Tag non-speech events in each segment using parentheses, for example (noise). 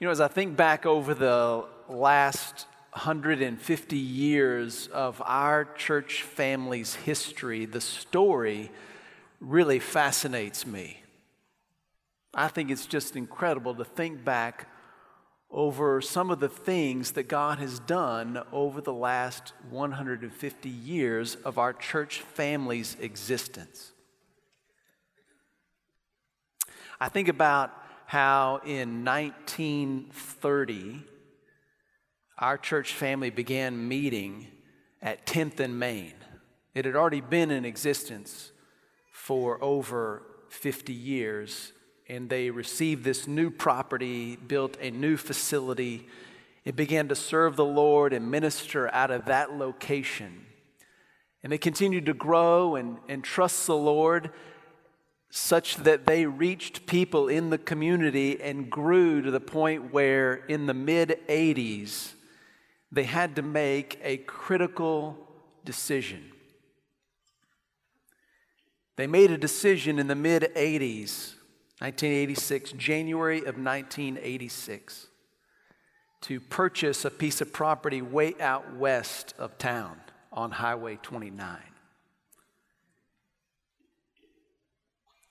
You know, as I think back over the last 150 years of our church family's history, the story really fascinates me. I think it's just incredible to think back over some of the things that God has done over the last 150 years of our church family's existence. I think about how in 1930, our church family began meeting at 10th and Main. It had already been in existence for over 50 years, and they received this new property, built a new facility. It began to serve the Lord and minister out of that location. And they continued to grow and, and trust the Lord such that they reached people in the community and grew to the point where in the mid 80s, they had to make a critical decision. They made a decision in the mid 80s, 1986, January of 1986, to purchase a piece of property way out west of town on Highway 29.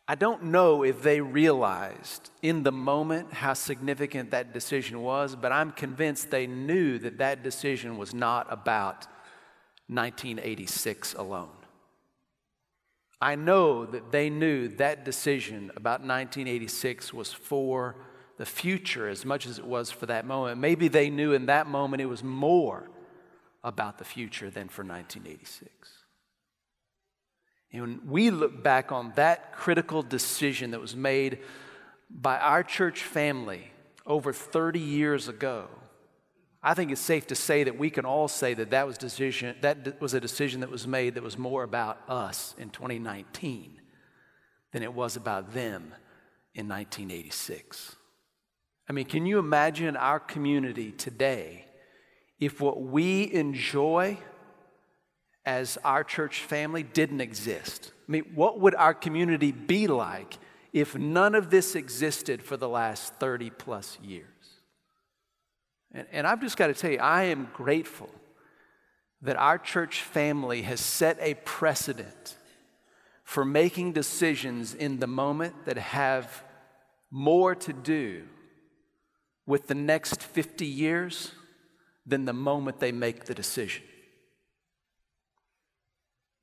I don't know if they realized in the moment how significant that decision was, but I'm convinced they knew that that decision was not about 1986 alone. I know that they knew that decision about 1986 was for the future as much as it was for that moment. Maybe they knew in that moment it was more about the future than for 1986. And when we look back on that critical decision that was made by our church family over 30 years ago, I think it's safe to say that we can all say that that was, decision, that was a decision that was made that was more about us in 2019 than it was about them in 1986. I mean, can you imagine our community today if what we enjoy as our church family didn't exist? I mean, what would our community be like if none of this existed for the last 30 plus years? And, and I've just got to tell you, I am grateful that our church family has set a precedent for making decisions in the moment that have more to do with the next 50 years than the moment they make the decision.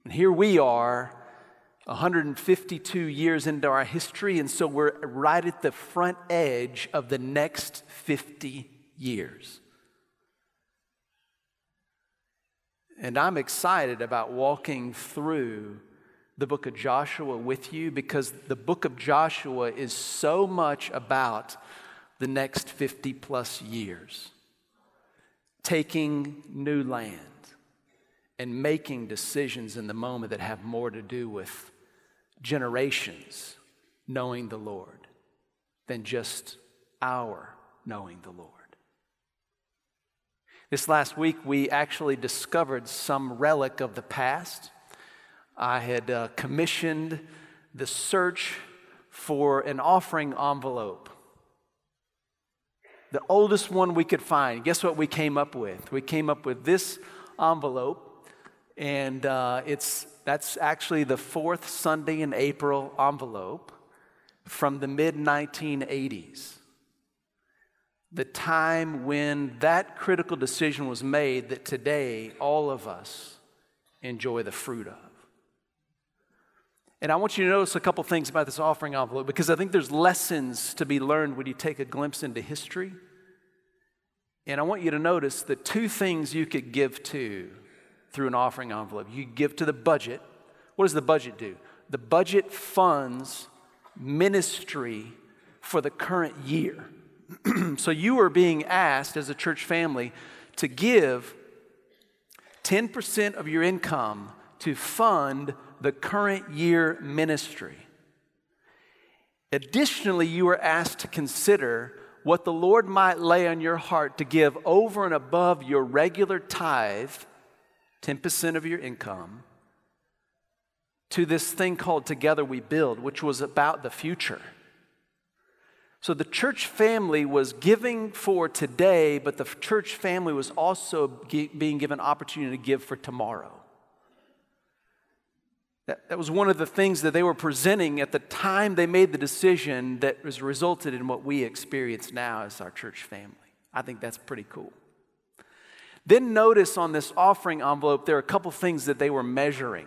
And here we are, 152 years into our history, and so we're right at the front edge of the next 50 years. And I'm excited about walking through the book of Joshua with you because the book of Joshua is so much about the next 50 plus years. Taking new land and making decisions in the moment that have more to do with generations knowing the Lord than just our knowing the Lord. This last week, we actually discovered some relic of the past. I had uh, commissioned the search for an offering envelope. The oldest one we could find. Guess what we came up with? We came up with this envelope and uh, it's, that's actually the fourth Sunday in April envelope from the mid 1980s. The time when that critical decision was made that today all of us enjoy the fruit of. And I want you to notice a couple things about this offering envelope because I think there's lessons to be learned when you take a glimpse into history. And I want you to notice the two things you could give to through an offering envelope. You give to the budget. What does the budget do? The budget funds ministry for the current year. (clears throat) so you are being asked as a church family to give 10% of your income to fund the current year ministry. Additionally, you are asked to consider what the Lord might lay on your heart to give over and above your regular tithe 10% of your income, to this thing called Together We Build, which was about the future. So the church family was giving for today, but the church family was also being given opportunity to give for tomorrow. That, was one of the things that they were presenting at the time they made the decision that has resulted in what we experience now as our church family. I think that's pretty cool. Then notice on this offering envelope, there are a couple things that they were measuring.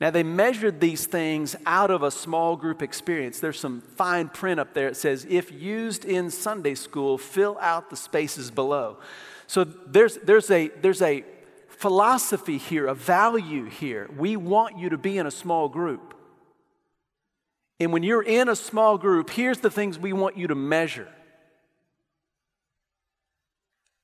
Now, they measured these things out of a small group experience. There's some fine print up there. It says, if used in Sunday school, fill out the spaces below. So there's, there's, a, there's a philosophy here, a value here. We want you to be in a small group. And when you're in a small group, here's the things we want you to measure.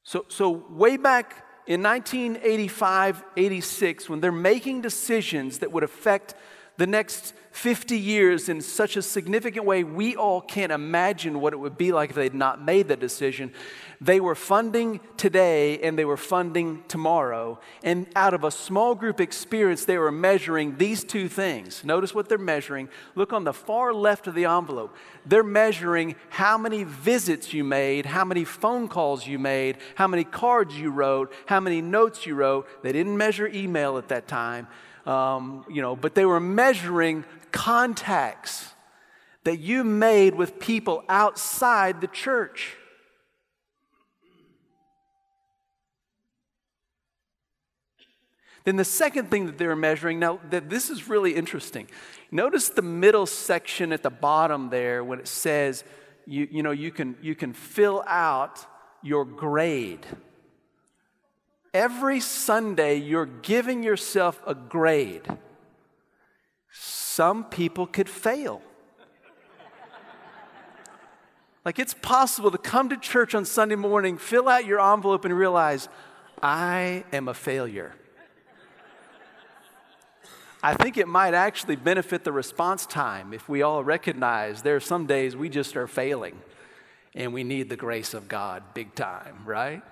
So, so way back in 1985, 86, when they're making decisions that would affect the next 50 years in such a significant way, we all can't imagine what it would be like if they'd not made that decision. They were funding today and they were funding tomorrow. And out of a small group experience, they were measuring these two things. Notice what they're measuring. Look on the far left of the envelope. They're measuring how many visits you made, how many phone calls you made, how many cards you wrote, how many notes you wrote. They didn't measure email at that time um, you know, but they were measuring contacts that you made with people outside the church. Then the second thing that they were measuring, now that this is really interesting. Notice the middle section at the bottom there when it says you, you know you can you can fill out your grade. Every Sunday, you're giving yourself a grade. Some people could fail. Like it's possible to come to church on Sunday morning, fill out your envelope, and realize, I am a failure. I think it might actually benefit the response time if we all recognize there are some days we just are failing and we need the grace of God big time, right?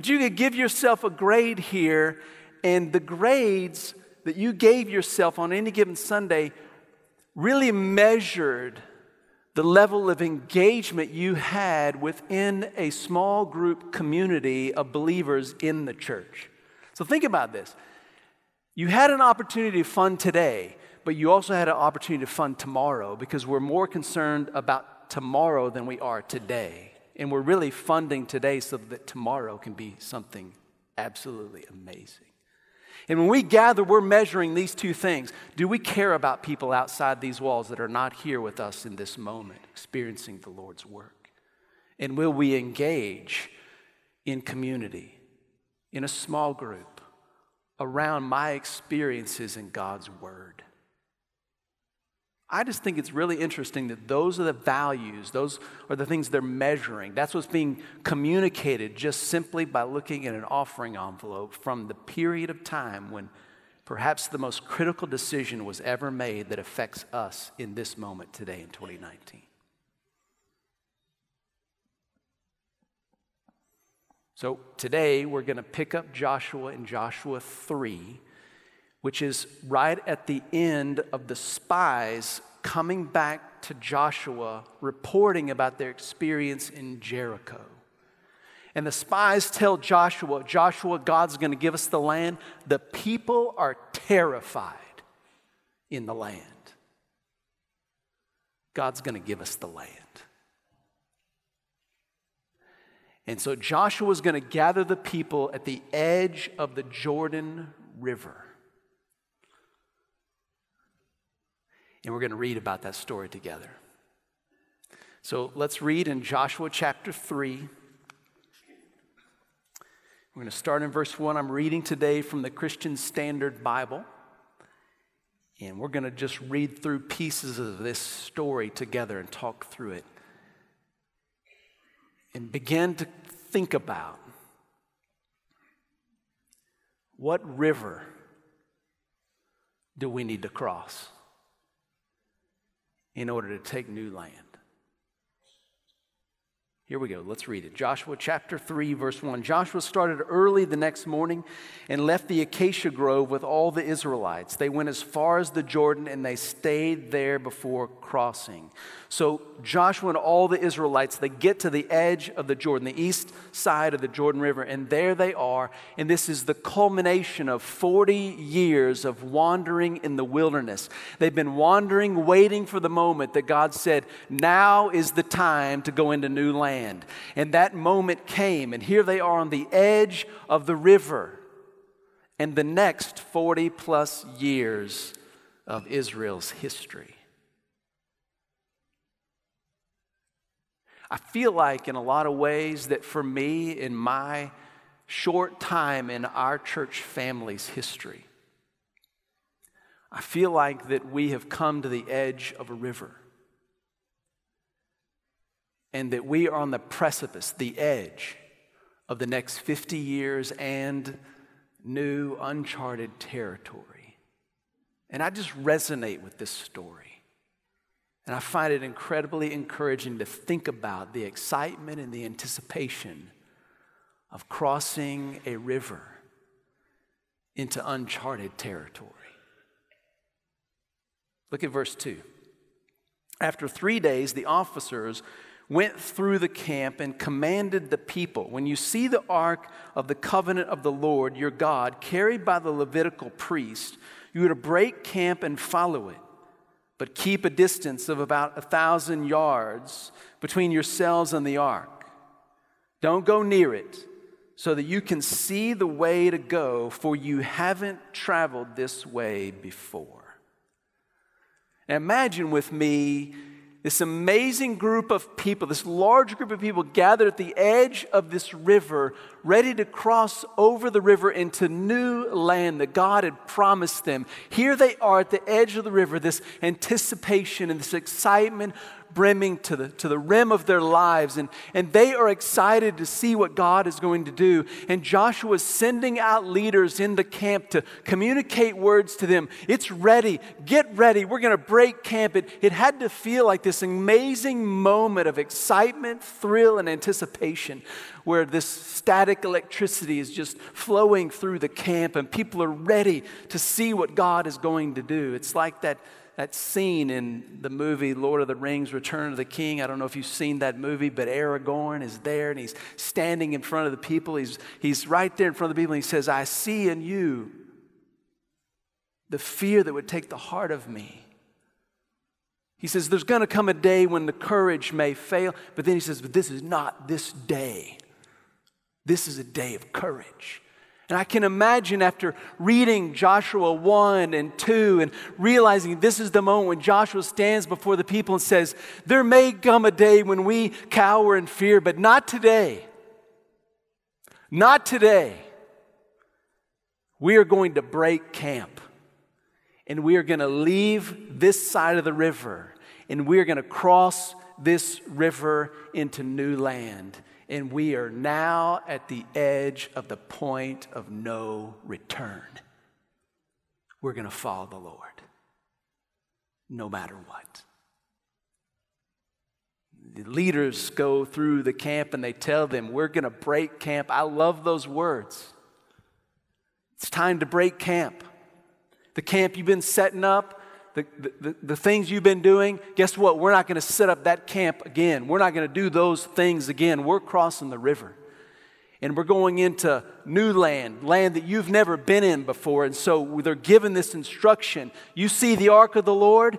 But you could give yourself a grade here, and the grades that you gave yourself on any given Sunday really measured the level of engagement you had within a small group community of believers in the church. So think about this. You had an opportunity to fund today, but you also had an opportunity to fund tomorrow because we're more concerned about tomorrow than we are today. And we're really funding today so that tomorrow can be something absolutely amazing. And when we gather, we're measuring these two things. Do we care about people outside these walls that are not here with us in this moment, experiencing the Lord's work? And will we engage in community, in a small group, around my experiences in God's Word? I just think it's really interesting that those are the values, those are the things they're measuring. That's what's being communicated just simply by looking at an offering envelope from the period of time when perhaps the most critical decision was ever made that affects us in this moment today in 2019. So today we're going to pick up Joshua in Joshua 3 which is right at the end of the spies coming back to Joshua, reporting about their experience in Jericho. And the spies tell Joshua, Joshua, God's going to give us the land. The people are terrified in the land. God's going to give us the land. And so Joshua is going to gather the people at the edge of the Jordan River. And we're going to read about that story together. So let's read in Joshua chapter 3. We're going to start in verse 1. I'm reading today from the Christian Standard Bible. And we're going to just read through pieces of this story together and talk through it. And begin to think about what river do we need to cross? In order to take new land. Here we go. Let's read it. Joshua chapter 3, verse 1. Joshua started early the next morning and left the acacia grove with all the Israelites. They went as far as the Jordan and they stayed there before crossing. So Joshua and all the Israelites, they get to the edge of the Jordan, the east side of the Jordan River, and there they are. And this is the culmination of 40 years of wandering in the wilderness. They've been wandering, waiting for the moment that God said, Now is the time to go into new land. And that moment came, and here they are on the edge of the river. And the next 40 plus years of Israel's history. I feel like, in a lot of ways, that for me, in my short time in our church family's history, I feel like that we have come to the edge of a river. And that we are on the precipice, the edge of the next 50 years and new, uncharted territory. And I just resonate with this story. And I find it incredibly encouraging to think about the excitement and the anticipation of crossing a river into uncharted territory. Look at verse 2. After three days, the officers went through the camp and commanded the people When you see the ark of the covenant of the Lord your God carried by the Levitical priest, you are to break camp and follow it but keep a distance of about a thousand yards between yourselves and the ark. Don't go near it so that you can see the way to go, for you haven't traveled this way before. Imagine with me this amazing group of people, this large group of people gathered at the edge of this river, ready to cross over the river into new land that God had promised them. Here they are at the edge of the river, this anticipation and this excitement brimming to the, to the rim of their lives, and, and they are excited to see what God is going to do. And Joshua is sending out leaders in the camp to communicate words to them. It's ready. Get ready. We're going to break camp. It, it had to feel like this amazing moment of excitement, thrill, and anticipation where this static electricity is just flowing through the camp and people are ready to see what God is going to do. It's like that that scene in the movie Lord of the Rings Return of the King. I don't know if you've seen that movie, but Aragorn is there and he's standing in front of the people. He's, he's right there in front of the people and he says, I see in you the fear that would take the heart of me. He says, There's going to come a day when the courage may fail, but then he says, But this is not this day. This is a day of courage. And I can imagine after reading Joshua 1 and 2 and realizing this is the moment when Joshua stands before the people and says, There may come a day when we cower in fear, but not today. Not today. We are going to break camp and we are going to leave this side of the river and we are going to cross this river into new land and we are now at the edge of the point of no return. We're going to follow the Lord no matter what. The leaders go through the camp and they tell them, We're going to break camp. I love those words. It's time to break camp. The camp you've been setting up, the, the, the, things you've been doing, guess what? We're not going to set up that camp again. We're not going to do those things again. We're crossing the river. And we're going into new land, land that you've never been in before. And so they're given this instruction. You see the ark of the Lord,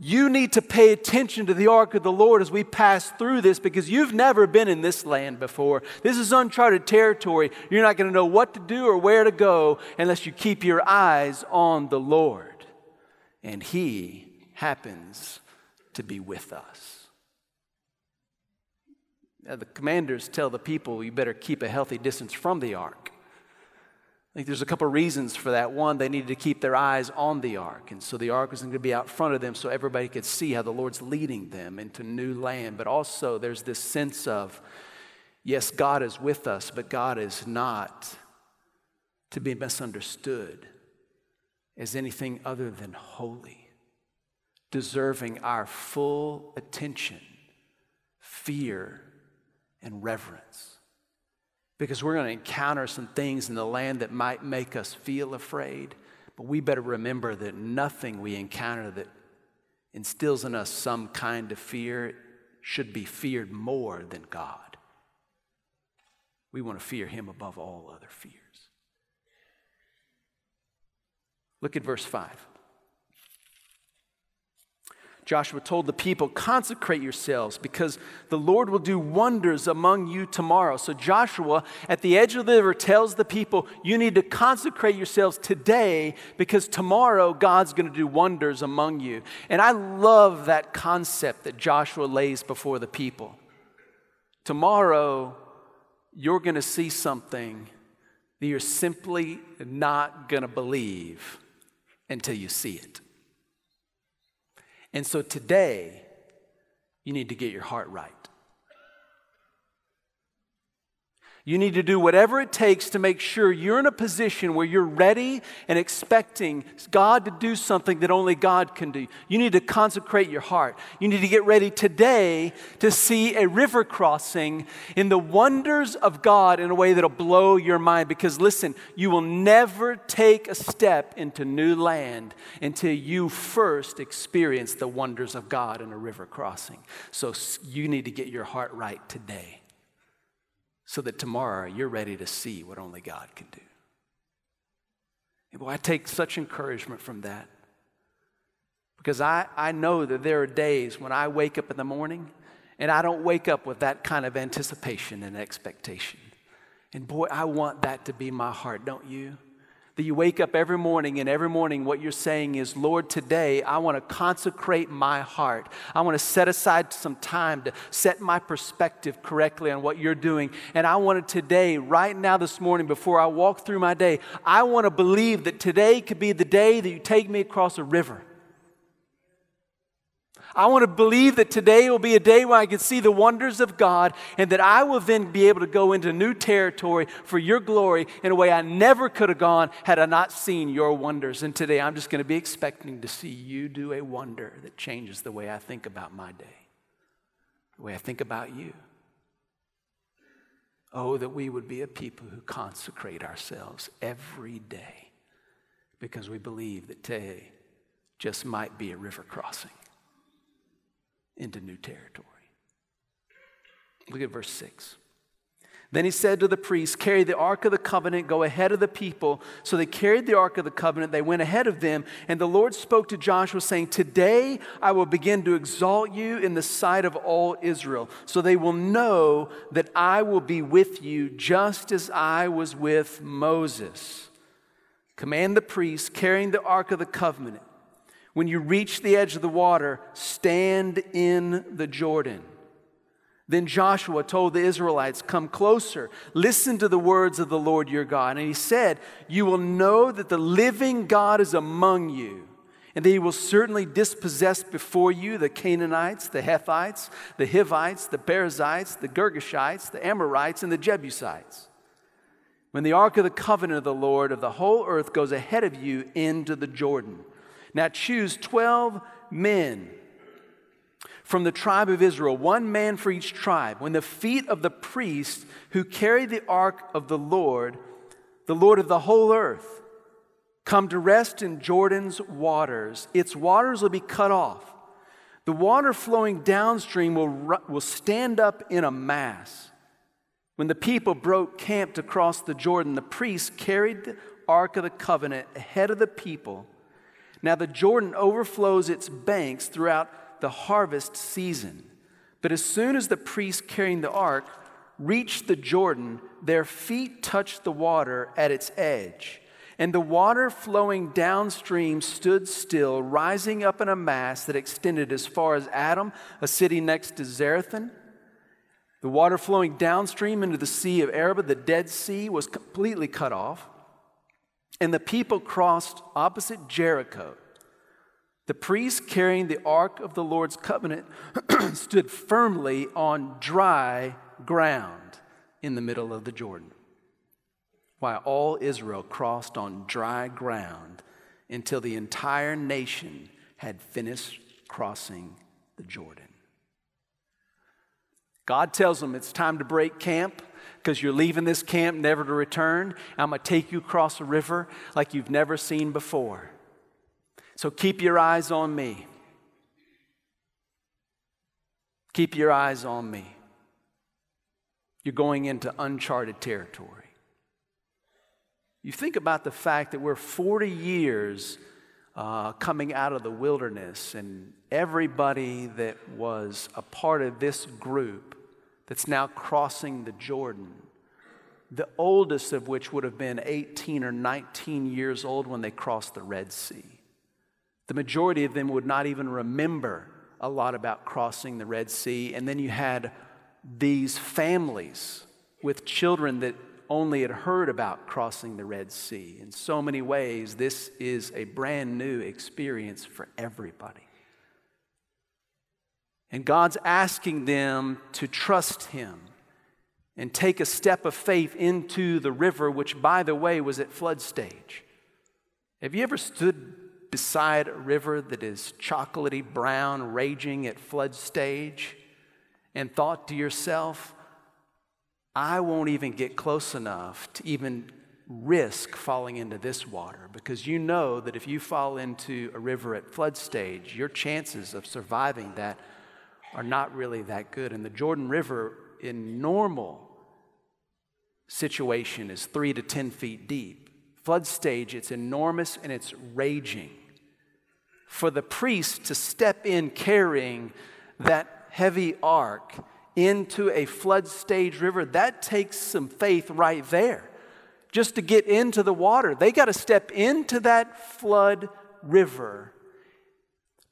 you need to pay attention to the ark of the Lord as we pass through this because you've never been in this land before. This is uncharted territory. You're not going to know what to do or where to go unless you keep your eyes on the Lord and He happens to be with us. Now, the commanders tell the people, you better keep a healthy distance from the ark. I think there's a couple reasons for that. One, they needed to keep their eyes on the ark. And so the ark was going to be out front of them so everybody could see how the Lord's leading them into new land. But also, there's this sense of, yes, God is with us, but God is not to be misunderstood as anything other than holy, deserving our full attention, fear, and reverence. Because we're going to encounter some things in the land that might make us feel afraid, but we better remember that nothing we encounter that instills in us some kind of fear should be feared more than God. We want to fear Him above all other fears. Look at verse 5. Joshua told the people, Consecrate yourselves because the Lord will do wonders among you tomorrow. So Joshua, at the edge of the river, tells the people, You need to consecrate yourselves today because tomorrow God's going to do wonders among you. And I love that concept that Joshua lays before the people. Tomorrow, you're going to see something that you're simply not going to believe until you see it. And so today, you need to get your heart right. You need to do whatever it takes to make sure you're in a position where you're ready and expecting God to do something that only God can do. You need to consecrate your heart. You need to get ready today to see a river crossing in the wonders of God in a way that'll blow your mind. Because listen, you will never take a step into new land until you first experience the wonders of God in a river crossing. So you need to get your heart right today so that tomorrow you're ready to see what only God can do. And boy, I take such encouragement from that because I, I know that there are days when I wake up in the morning and I don't wake up with that kind of anticipation and expectation. And boy, I want that to be my heart, don't you? That you wake up every morning and every morning what you're saying is, Lord, today I want to consecrate my heart. I want to set aside some time to set my perspective correctly on what you're doing. And I want to today, right now this morning, before I walk through my day, I want to believe that today could be the day that you take me across a river. I want to believe that today will be a day where I can see the wonders of God and that I will then be able to go into new territory for your glory in a way I never could have gone had I not seen your wonders. And today I'm just going to be expecting to see you do a wonder that changes the way I think about my day, the way I think about you. Oh, that we would be a people who consecrate ourselves every day because we believe that today just might be a river crossing into new territory. Look at verse 6. Then he said to the priests, Carry the ark of the covenant, go ahead of the people. So they carried the ark of the covenant, they went ahead of them, and the Lord spoke to Joshua, saying, Today I will begin to exalt you in the sight of all Israel, so they will know that I will be with you just as I was with Moses. Command the priests carrying the ark of the covenant when you reach the edge of the water, stand in the Jordan. Then Joshua told the Israelites, Come closer, listen to the words of the Lord your God. And he said, You will know that the living God is among you, and that he will certainly dispossess before you the Canaanites, the Hethites, the Hivites, the Perizzites, the Girgashites, the Amorites, and the Jebusites. When the ark of the covenant of the Lord of the whole earth goes ahead of you into the Jordan. Now choose 12 men from the tribe of Israel, one man for each tribe. When the feet of the priests who carry the ark of the Lord, the Lord of the whole earth, come to rest in Jordan's waters, its waters will be cut off. The water flowing downstream will, will stand up in a mass. When the people broke camp to cross the Jordan, the priests carried the ark of the covenant ahead of the people now, the Jordan overflows its banks throughout the harvest season. But as soon as the priests carrying the ark reached the Jordan, their feet touched the water at its edge. And the water flowing downstream stood still, rising up in a mass that extended as far as Adam, a city next to Zarethan. The water flowing downstream into the Sea of Arabah, the Dead Sea, was completely cut off. And the people crossed opposite Jericho. The priests carrying the ark of the Lord's covenant (clears throat) stood firmly on dry ground in the middle of the Jordan, while all Israel crossed on dry ground until the entire nation had finished crossing the Jordan. God tells them it's time to break camp because you're leaving this camp never to return. I'm going to take you across a river like you've never seen before. So keep your eyes on me. Keep your eyes on me. You're going into uncharted territory. You think about the fact that we're 40 years uh, coming out of the wilderness, and everybody that was a part of this group that's now crossing the Jordan, the oldest of which would have been 18 or 19 years old when they crossed the Red Sea. The majority of them would not even remember a lot about crossing the Red Sea. And then you had these families with children that only had heard about crossing the Red Sea. In so many ways, this is a brand new experience for everybody. And God's asking them to trust Him and take a step of faith into the river, which, by the way, was at flood stage. Have you ever stood beside a river that is chocolatey brown, raging at flood stage, and thought to yourself, I won't even get close enough to even risk falling into this water because you know that if you fall into a river at flood stage, your chances of surviving that are not really that good. And the Jordan River, in normal situation, is three to 10 feet deep. Flood stage, it's enormous and it's raging. For the priest to step in carrying that heavy ark into a flood stage river, that takes some faith right there. Just to get into the water, they got to step into that flood river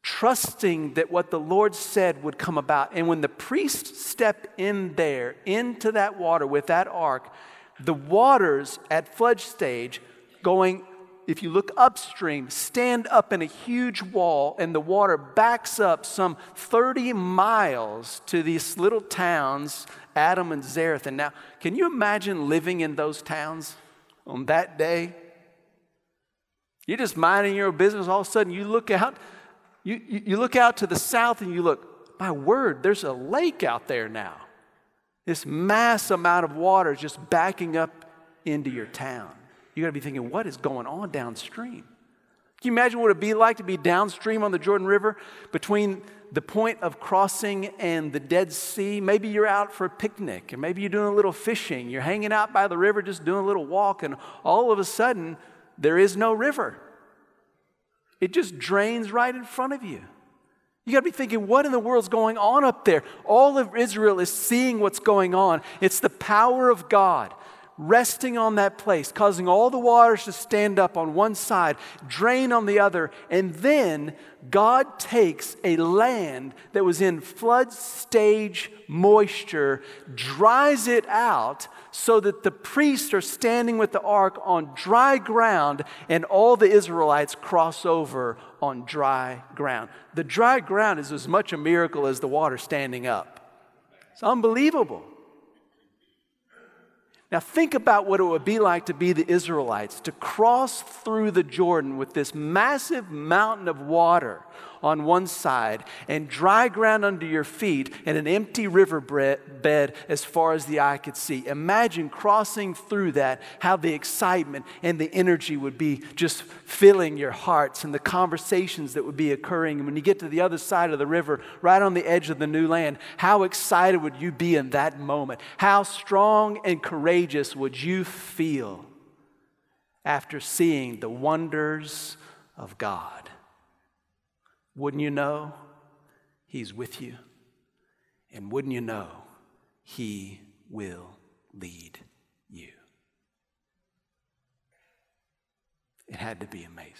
trusting that what the Lord said would come about. And when the priest stepped in there, into that water with that ark, the waters at flood stage going, if you look upstream, stand up in a huge wall, and the water backs up some 30 miles to these little towns, Adam and Zareth. And now, can you imagine living in those towns on that day? You're just minding your business, all of a sudden you look out you, you look out to the south and you look, my word, there's a lake out there now. This mass amount of water is just backing up into your town. You got to be thinking, what is going on downstream? Can you imagine what it'd be like to be downstream on the Jordan River between the point of crossing and the Dead Sea? Maybe you're out for a picnic, and maybe you're doing a little fishing. You're hanging out by the river, just doing a little walk, and all of a sudden, there is no river. It just drains right in front of you. You got to be thinking, what in the world's going on up there? All of Israel is seeing what's going on. It's the power of God resting on that place, causing all the waters to stand up on one side, drain on the other, and then God takes a land that was in flood stage moisture, dries it out so that the priests are standing with the ark on dry ground and all the Israelites cross over on dry ground. The dry ground is as much a miracle as the water standing up. It's unbelievable. Now, think about what it would be like to be the Israelites, to cross through the Jordan with this massive mountain of water on one side and dry ground under your feet and an empty river bed as far as the eye could see. Imagine crossing through that, how the excitement and the energy would be just filling your hearts and the conversations that would be occurring. And when you get to the other side of the river, right on the edge of the new land, how excited would you be in that moment? How strong and courageous would you feel after seeing the wonders of God? Wouldn't you know He's with you? And wouldn't you know He will lead you? It had to be amazing.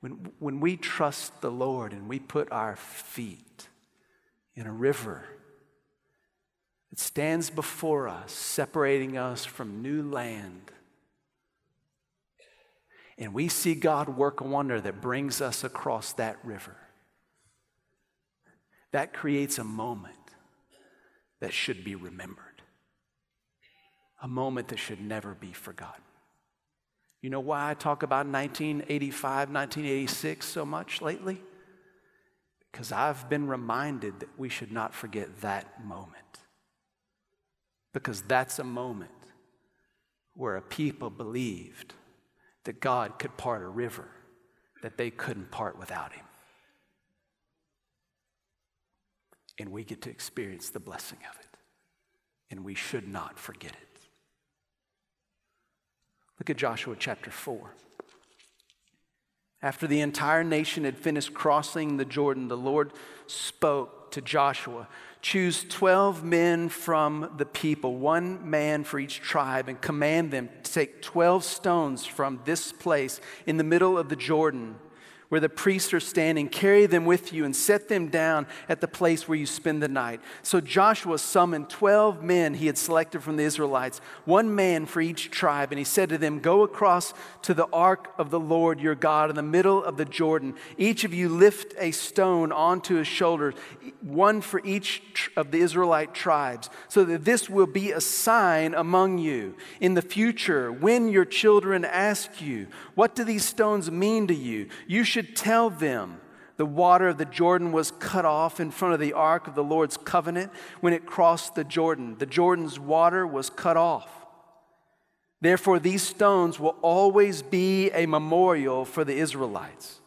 When, when we trust the Lord and we put our feet in a river that stands before us, separating us from new land and we see God work a wonder that brings us across that river. That creates a moment that should be remembered, a moment that should never be forgotten. You know why I talk about 1985, 1986 so much lately? Because I've been reminded that we should not forget that moment. Because that's a moment where a people believed that God could part a river that they couldn't part without Him. And we get to experience the blessing of it. And we should not forget it. Look at Joshua chapter 4. After the entire nation had finished crossing the Jordan, the Lord spoke to Joshua Choose 12 men from the people, one man for each tribe, and command them to take 12 stones from this place in the middle of the Jordan where the priests are standing, carry them with you and set them down at the place where you spend the night. So Joshua summoned 12 men he had selected from the Israelites, one man for each tribe, and he said to them, Go across to the ark of the Lord your God in the middle of the Jordan. Each of you lift a stone onto his shoulders, one for each of the Israelite tribes, so that this will be a sign among you. In the future, when your children ask you, What do these stones mean to you? You should should tell them the water of the Jordan was cut off in front of the ark of the Lord's covenant when it crossed the Jordan. The Jordan's water was cut off. Therefore, these stones will always be a memorial for the Israelites.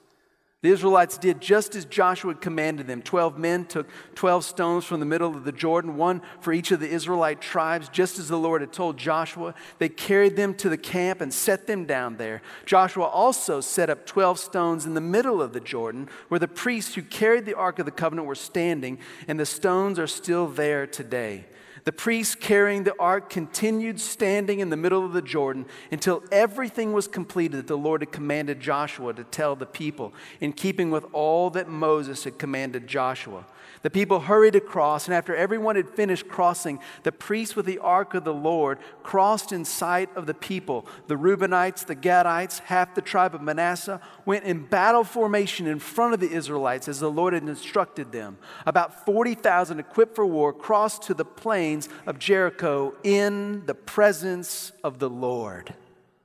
The Israelites did just as Joshua commanded them. Twelve men took 12 stones from the middle of the Jordan, one for each of the Israelite tribes, just as the Lord had told Joshua. They carried them to the camp and set them down there. Joshua also set up 12 stones in the middle of the Jordan, where the priests who carried the Ark of the Covenant were standing, and the stones are still there today. The priests carrying the ark continued standing in the middle of the Jordan until everything was completed that the Lord had commanded Joshua to tell the people, in keeping with all that Moses had commanded Joshua. The people hurried across, and after everyone had finished crossing, the priests with the ark of the Lord crossed in sight of the people. The Reubenites, the Gadites, half the tribe of Manasseh went in battle formation in front of the Israelites as the Lord had instructed them. About 40,000 equipped for war crossed to the plains of Jericho in the presence of the Lord.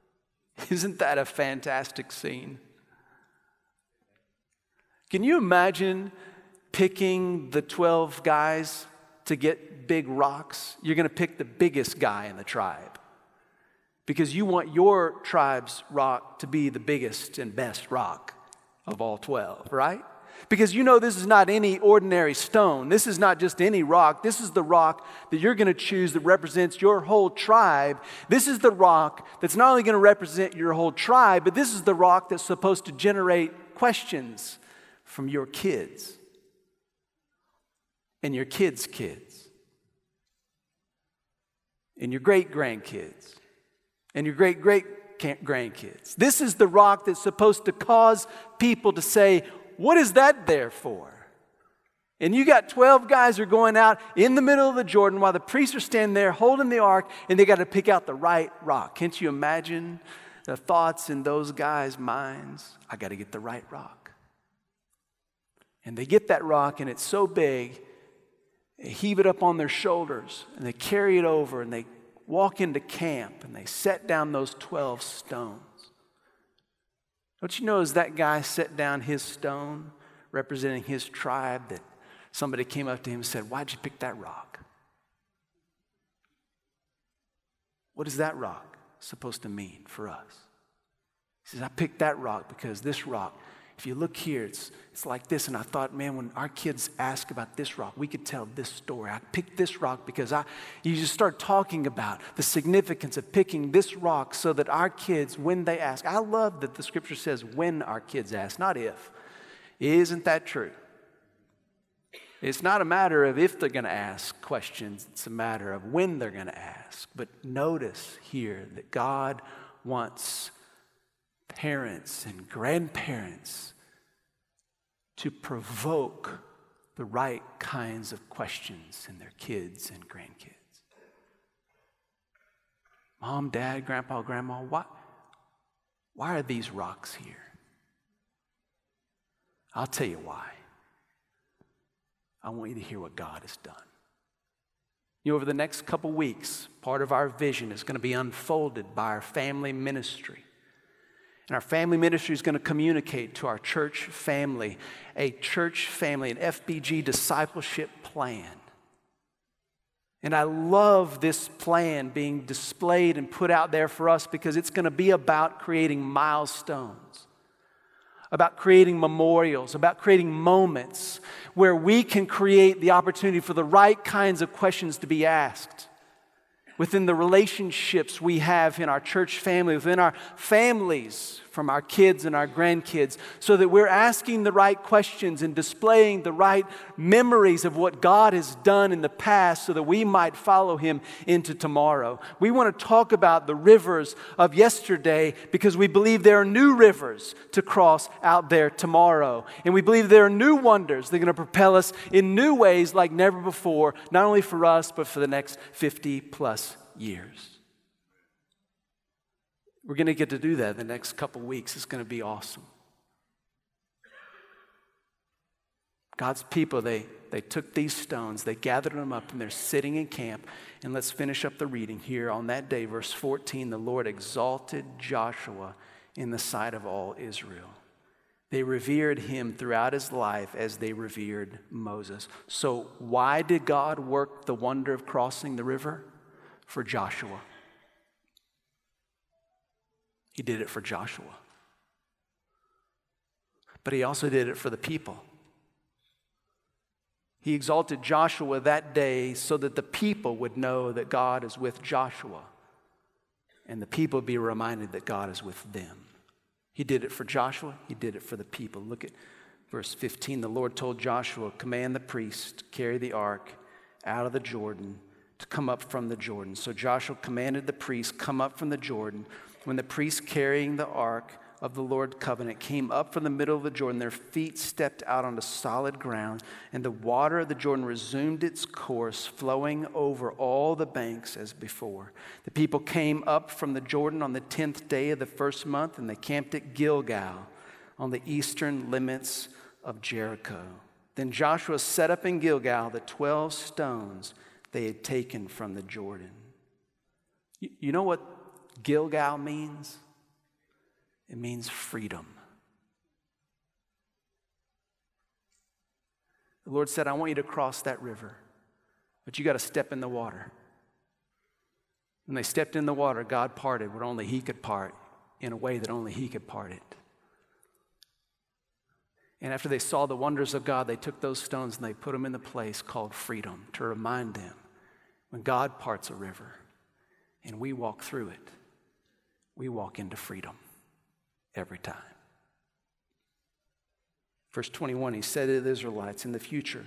(laughs) Isn't that a fantastic scene? Can you imagine picking the 12 guys to get big rocks, you're going to pick the biggest guy in the tribe because you want your tribe's rock to be the biggest and best rock of all 12, right? Because you know this is not any ordinary stone. This is not just any rock. This is the rock that you're going to choose that represents your whole tribe. This is the rock that's not only going to represent your whole tribe, but this is the rock that's supposed to generate questions from your kids and your kids' kids, and your great grandkids, and your great great grandkids. This is the rock that's supposed to cause people to say, What is that there for? And you got 12 guys who are going out in the middle of the Jordan while the priests are standing there holding the ark and they got to pick out the right rock. Can't you imagine the thoughts in those guys' minds? I got to get the right rock. And they get that rock and it's so big they heave it up on their shoulders and they carry it over and they walk into camp and they set down those 12 stones. Don't you know, as that guy set down his stone representing his tribe, that somebody came up to him and said, Why'd you pick that rock? What is that rock supposed to mean for us? He says, I picked that rock because this rock if you look here, it's, it's like this. And I thought, man, when our kids ask about this rock, we could tell this story. I picked this rock because I, you just start talking about the significance of picking this rock so that our kids, when they ask, I love that the scripture says when our kids ask, not if. Isn't that true? It's not a matter of if they're going to ask questions, it's a matter of when they're going to ask. But notice here that God wants parents and grandparents to provoke the right kinds of questions in their kids and grandkids. Mom, dad, grandpa, grandma, why, why are these rocks here? I'll tell you why. I want you to hear what God has done. You know, over the next couple weeks, part of our vision is going to be unfolded by our family ministry. And our family ministry is going to communicate to our church family a church family, an FBG discipleship plan. And I love this plan being displayed and put out there for us because it's going to be about creating milestones, about creating memorials, about creating moments where we can create the opportunity for the right kinds of questions to be asked within the relationships we have in our church family, within our families, from our kids and our grandkids, so that we're asking the right questions and displaying the right memories of what God has done in the past so that we might follow Him into tomorrow. We want to talk about the rivers of yesterday because we believe there are new rivers to cross out there tomorrow. And we believe there are new wonders that are going to propel us in new ways like never before, not only for us, but for the next 50 plus years. We're going to get to do that the next couple weeks. It's going to be awesome. God's people, they, they took these stones, they gathered them up, and they're sitting in camp. And let's finish up the reading here. On that day, verse 14, the Lord exalted Joshua in the sight of all Israel. They revered him throughout his life as they revered Moses. So, why did God work the wonder of crossing the river? For Joshua. He did it for Joshua. But he also did it for the people. He exalted Joshua that day so that the people would know that God is with Joshua and the people be reminded that God is with them. He did it for Joshua, he did it for the people. Look at verse 15. The Lord told Joshua, Command the priest carry the ark out of the Jordan to come up from the Jordan. So Joshua commanded the priest, Come up from the Jordan. When the priests carrying the ark of the Lord covenant came up from the middle of the Jordan, their feet stepped out onto solid ground, and the water of the Jordan resumed its course, flowing over all the banks as before. The people came up from the Jordan on the tenth day of the first month, and they camped at Gilgal on the eastern limits of Jericho. Then Joshua set up in Gilgal the 12 stones they had taken from the Jordan. You know what Gilgal means? It means freedom. The Lord said, I want you to cross that river, but you got to step in the water. When they stepped in the water, God parted what only He could part in a way that only He could part it. And after they saw the wonders of God, they took those stones and they put them in the place called freedom to remind them when God parts a river and we walk through it, we walk into freedom every time. Verse 21, he said to the Israelites, In the future,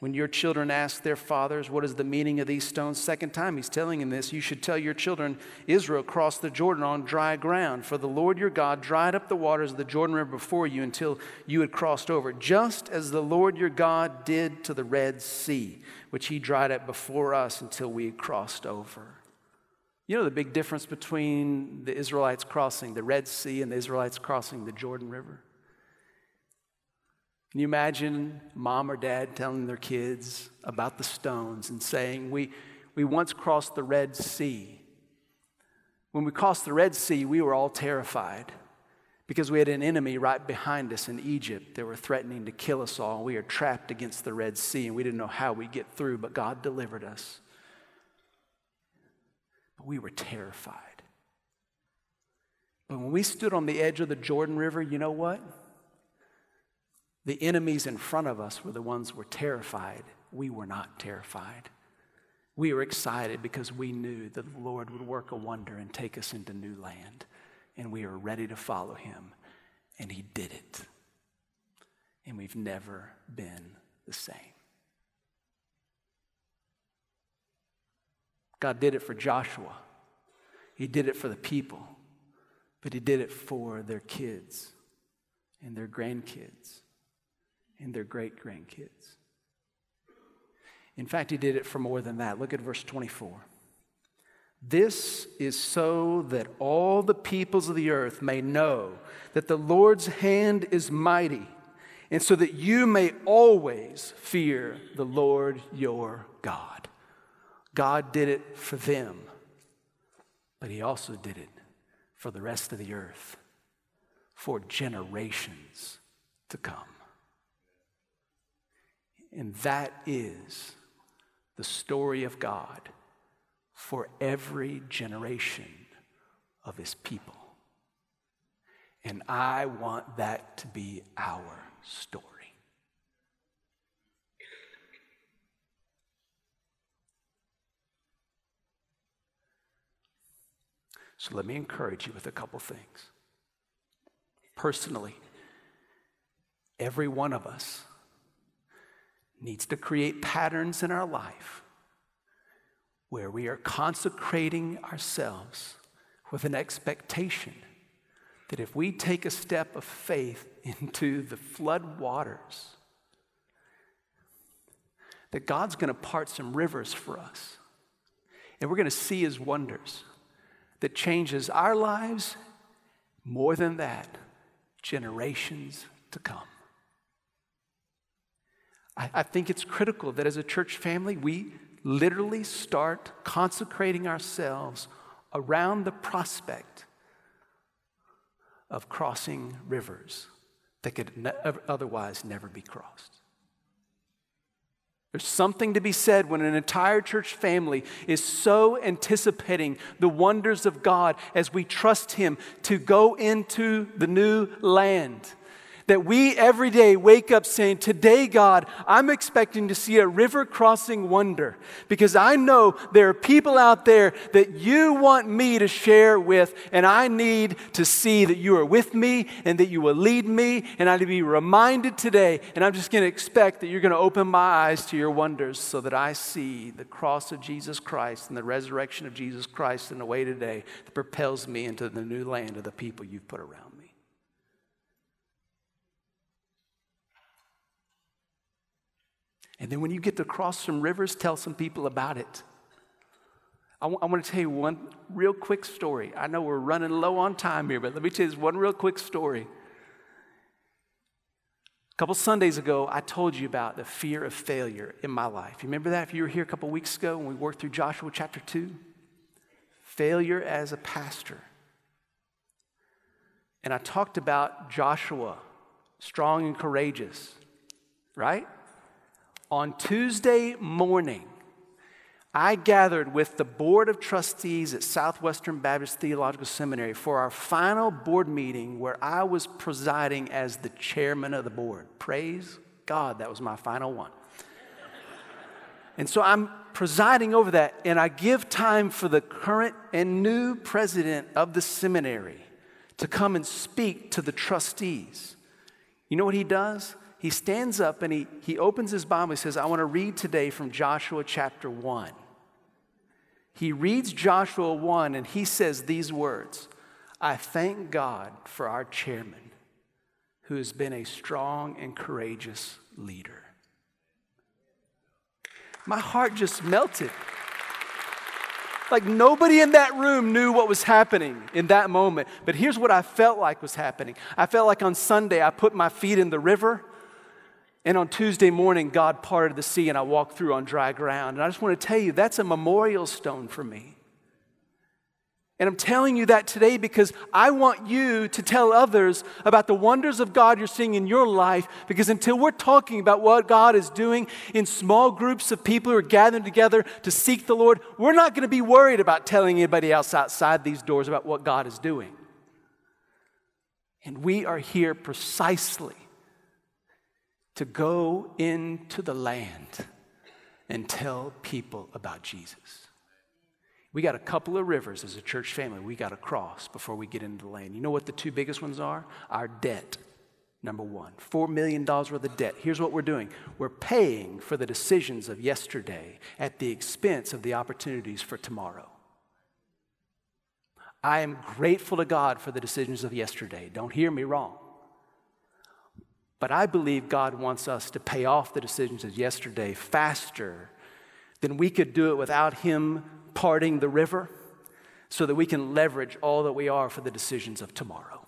when your children ask their fathers, What is the meaning of these stones? Second time he's telling them this, you should tell your children, Israel crossed the Jordan on dry ground. For the Lord your God dried up the waters of the Jordan River before you until you had crossed over, just as the Lord your God did to the Red Sea, which he dried up before us until we had crossed over. You know the big difference between the Israelites crossing the Red Sea and the Israelites crossing the Jordan River? Can you imagine mom or dad telling their kids about the stones and saying, We, we once crossed the Red Sea. When we crossed the Red Sea, we were all terrified because we had an enemy right behind us in Egypt that were threatening to kill us all. We are trapped against the Red Sea and we didn't know how we'd get through, but God delivered us we were terrified. But when we stood on the edge of the Jordan River, you know what? The enemies in front of us were the ones who were terrified. We were not terrified. We were excited because we knew that the Lord would work a wonder and take us into new land. And we were ready to follow him. And he did it. And we've never been the same. God did it for Joshua, He did it for the people, but He did it for their kids and their grandkids and their great grandkids. In fact, He did it for more than that. Look at verse 24. This is so that all the peoples of the earth may know that the Lord's hand is mighty, and so that you may always fear the Lord your God. God did it for them, but He also did it for the rest of the earth. for generations to come. And that is the story of God for every generation of his people. And I want that to be our story. So let me encourage you with a couple things. Personally, every one of us needs to create patterns in our life where we are consecrating ourselves with an expectation that if we take a step of faith (laughs) into the flood waters, that God's going to part some rivers for us. And we're going to see his wonders that changes our lives more than that, generations to come. I, I think it's critical that as a church family, we literally start consecrating ourselves around the prospect of crossing rivers that could ne- otherwise never be crossed. There's something to be said when an entire church family is so anticipating the wonders of God as we trust Him to go into the new land that we every day wake up saying, Today, God, I'm expecting to see a river crossing wonder because I know there are people out there that you want me to share with, and I need to see that you are with me and that you will lead me. And I need to be reminded today, and I'm just going to expect that you're going to open my eyes to your wonders so that I see the cross of Jesus Christ and the resurrection of Jesus Christ in a way today that propels me into the new land of the people you've put around. And then when you get to cross some rivers, tell some people about it. I, w- I want to tell you one real quick story. I know we're running low on time here, but let me tell you this one real quick story. A couple Sundays ago, I told you about the fear of failure in my life. You remember that if you were here a couple weeks ago when we worked through Joshua chapter 2? Failure as a pastor. And I talked about Joshua, strong and courageous, right? On Tuesday morning, I gathered with the Board of Trustees at Southwestern Baptist Theological Seminary for our final board meeting where I was presiding as the chairman of the board. Praise God, that was my final one. And so I'm presiding over that, and I give time for the current and new president of the seminary to come and speak to the trustees. You know what he does? He stands up and he, he opens his Bible. He says, I want to read today from Joshua chapter 1. He reads Joshua 1 and he says these words I thank God for our chairman who has been a strong and courageous leader. My heart just melted. Like nobody in that room knew what was happening in that moment. But here's what I felt like was happening I felt like on Sunday I put my feet in the river and on Tuesday morning, God parted the sea and I walked through on dry ground. And I just want to tell you, that's a memorial stone for me. And I'm telling you that today because I want you to tell others about the wonders of God you're seeing in your life. Because until we're talking about what God is doing in small groups of people who are gathering together to seek the Lord, we're not going to be worried about telling anybody else outside these doors about what God is doing. And we are here precisely to go into the land and tell people about Jesus. We got a couple of rivers as a church family we got to cross before we get into the land. You know what the two biggest ones are? Our debt, number one. $4 million worth of debt. Here's what we're doing we're paying for the decisions of yesterday at the expense of the opportunities for tomorrow. I am grateful to God for the decisions of yesterday. Don't hear me wrong. But I believe God wants us to pay off the decisions of yesterday faster than we could do it without Him parting the river so that we can leverage all that we are for the decisions of tomorrow.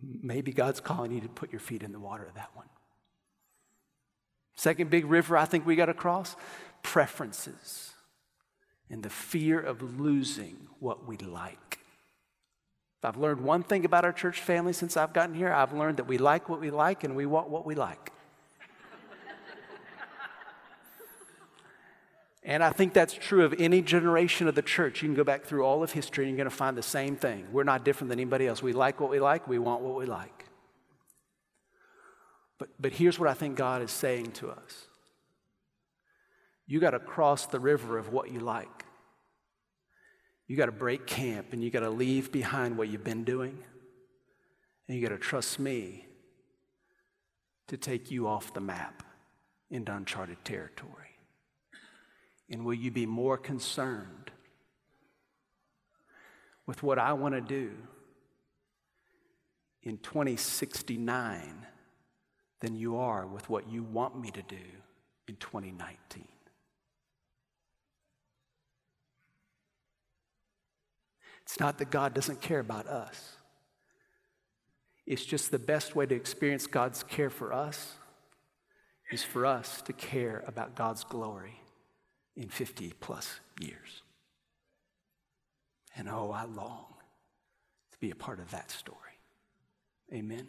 Maybe God's calling you to put your feet in the water of that one. Second big river I think we got to cross preferences and the fear of losing what we like. I've learned one thing about our church family since I've gotten here, I've learned that we like what we like and we want what we like. And I think that's true of any generation of the church. You can go back through all of history and you're going to find the same thing. We're not different than anybody else. We like what we like, we want what we like. But, but here's what I think God is saying to us you got to cross the river of what you like. You got to break camp and you got to leave behind what you've been doing. And you got to trust me to take you off the map into uncharted territory. And will you be more concerned with what I want to do in 2069 than you are with what you want me to do in 2019? It's not that God doesn't care about us. It's just the best way to experience God's care for us is for us to care about God's glory in 50 plus years. And oh, I long to be a part of that story. Amen.